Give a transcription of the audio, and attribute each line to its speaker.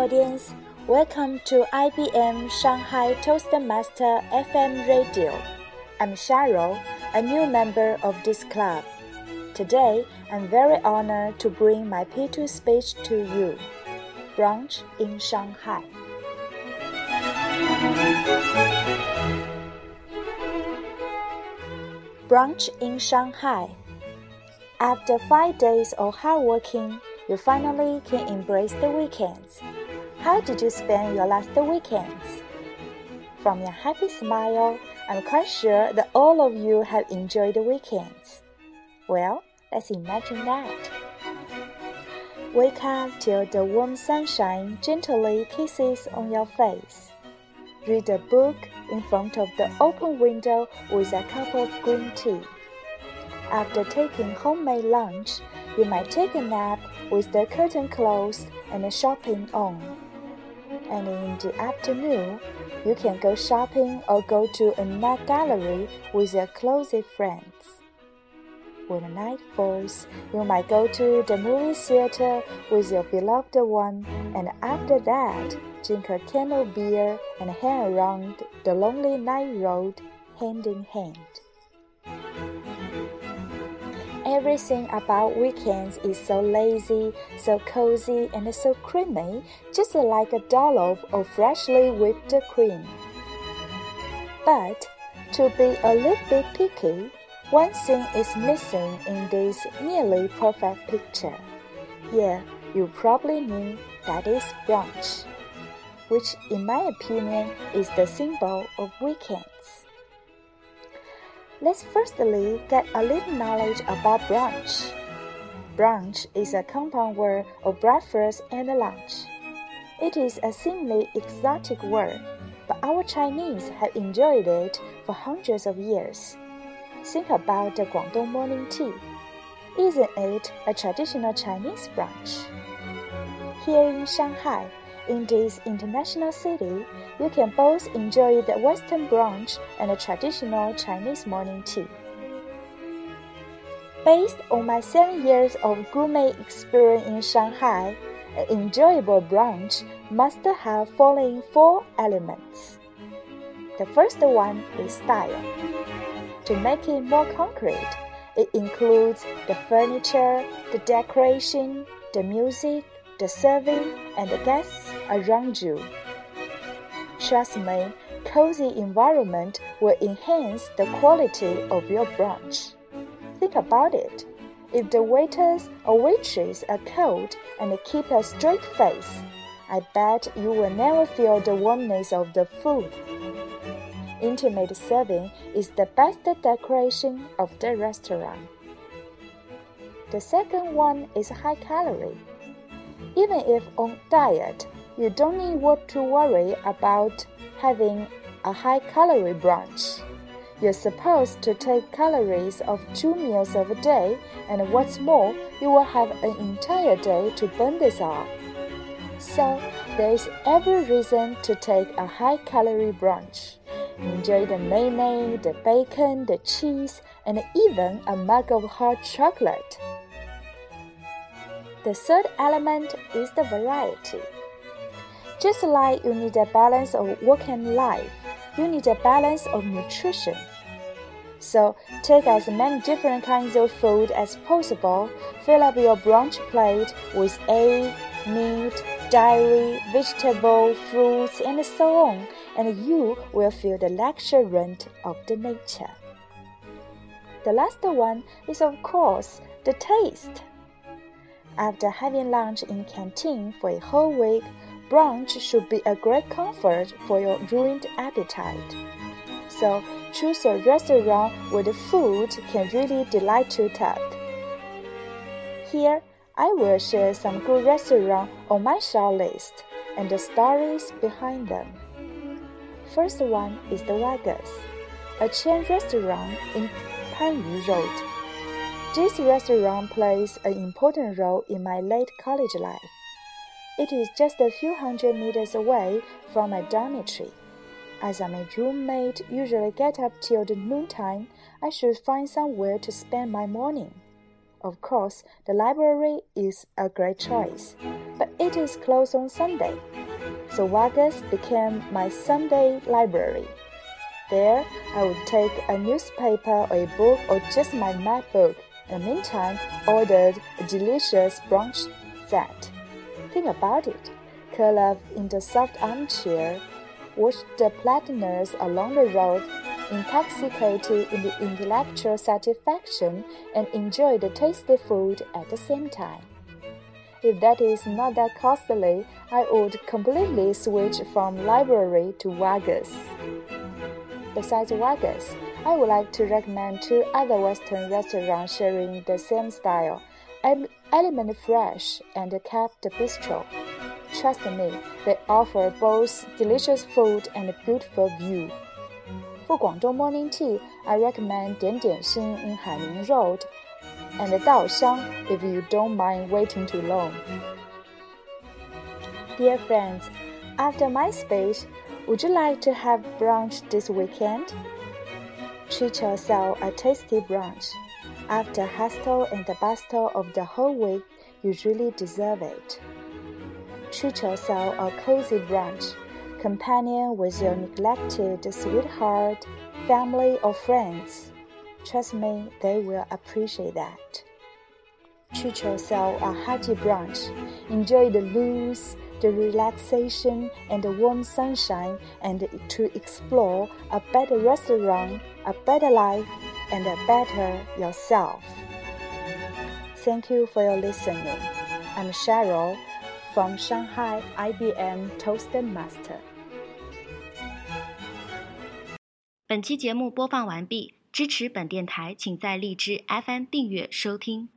Speaker 1: audience. Welcome to IBM Shanghai Toastmaster FM Radio. I'm Cheryl, a new member of this club. Today, I'm very honored to bring my P2 speech to you. Brunch in Shanghai. Brunch in Shanghai. After five days of hard working, you finally can embrace the weekends. How did you spend your last weekends? From your happy smile, I'm quite sure that all of you have enjoyed the weekends. Well, let's imagine that. Wake up till the warm sunshine gently kisses on your face. Read a book in front of the open window with a cup of green tea. After taking homemade lunch, you might take a nap with the curtain closed and the shopping on. And in the afternoon, you can go shopping or go to a night gallery with your closest friends. When night falls, you might go to the movie theater with your beloved one, and after that, drink a can of beer and hang around the lonely night road hand in hand. Everything about weekends is so lazy, so cozy, and so creamy, just like a dollop of freshly whipped cream. But to be a little bit picky, one thing is missing in this nearly perfect picture. Yeah, you probably knew that is brunch, which, in my opinion, is the symbol of weekends. Let's firstly get a little knowledge about brunch. Brunch is a compound word of breakfast and lunch. It is a seemingly exotic word, but our Chinese have enjoyed it for hundreds of years. Think about the Guangdong morning tea. Isn't it a traditional Chinese brunch? Here in Shanghai, in this international city, you can both enjoy the Western brunch and the traditional Chinese morning tea. Based on my seven years of gourmet experience in Shanghai, an enjoyable brunch must have following four elements. The first one is style. To make it more concrete, it includes the furniture, the decoration, the music, the serving, and the guests around you. Trust me, cozy environment will enhance the quality of your brunch. Think about it. If the waiters or waitresses are cold and keep a straight face, I bet you will never feel the warmness of the food. Intimate serving is the best decoration of the restaurant. The second one is high calorie. Even if on diet, you don't need what to worry about having a high calorie brunch. You're supposed to take calories of two meals of a day, and what's more, you will have an entire day to burn this off. So, there is every reason to take a high calorie brunch. Enjoy the mayonnaise, the bacon, the cheese, and even a mug of hot chocolate. The third element is the variety. Just like you need a balance of work and life, you need a balance of nutrition. So take as many different kinds of food as possible. Fill up your brunch plate with egg, meat, dairy, vegetable, fruits, and so on, and you will feel the luxuriant of the nature. The last one is of course the taste. After having lunch in canteen for a whole week, brunch should be a great comfort for your ruined appetite. So choose a restaurant where the food can really delight your taste. Here, I will share some good restaurants on my short list and the stories behind them. First one is the Wagas, a chain restaurant in Panyu Road. This restaurant plays an important role in my late college life. It is just a few hundred meters away from my dormitory. As my roommate usually get up till the noontime, I should find somewhere to spend my morning. Of course, the library is a great choice, but it is closed on Sunday. So Wagas became my Sunday library. There, I would take a newspaper or a book or just my MacBook. In the meantime, ordered a delicious brunch set. Think about it. Curl up in the soft armchair, watch the platiners along the road, intoxicated in the intellectual satisfaction, and enjoy the tasty food at the same time. If that is not that costly, I would completely switch from library to Wagas. Besides Wagas, I would like to recommend two other Western restaurants sharing the same style Element Fresh and the Bistro. Trust me, they offer both delicious food and a beautiful view. For Guangdong morning tea, I recommend Dian Dian Xin in Haining Road and Daoxiang if you don't mind waiting too long. Dear friends, after my speech, would you like to have brunch this weekend? Treat yourself a tasty brunch. After hustle and the bustle of the whole week, you really deserve it. Treat yourself a cozy brunch, companion with your neglected sweetheart, family, or friends. Trust me, they will appreciate that. Treat yourself a hearty brunch. Enjoy the loose, the relaxation and the warm sunshine and to explore a better restaurant, a better life, and a better yourself. Thank you for your listening. I'm Cheryl from Shanghai IBM Toastmaster.
Speaker 2: 本期节目播放完毕，支持本电台，请在荔枝 FM 订阅收听。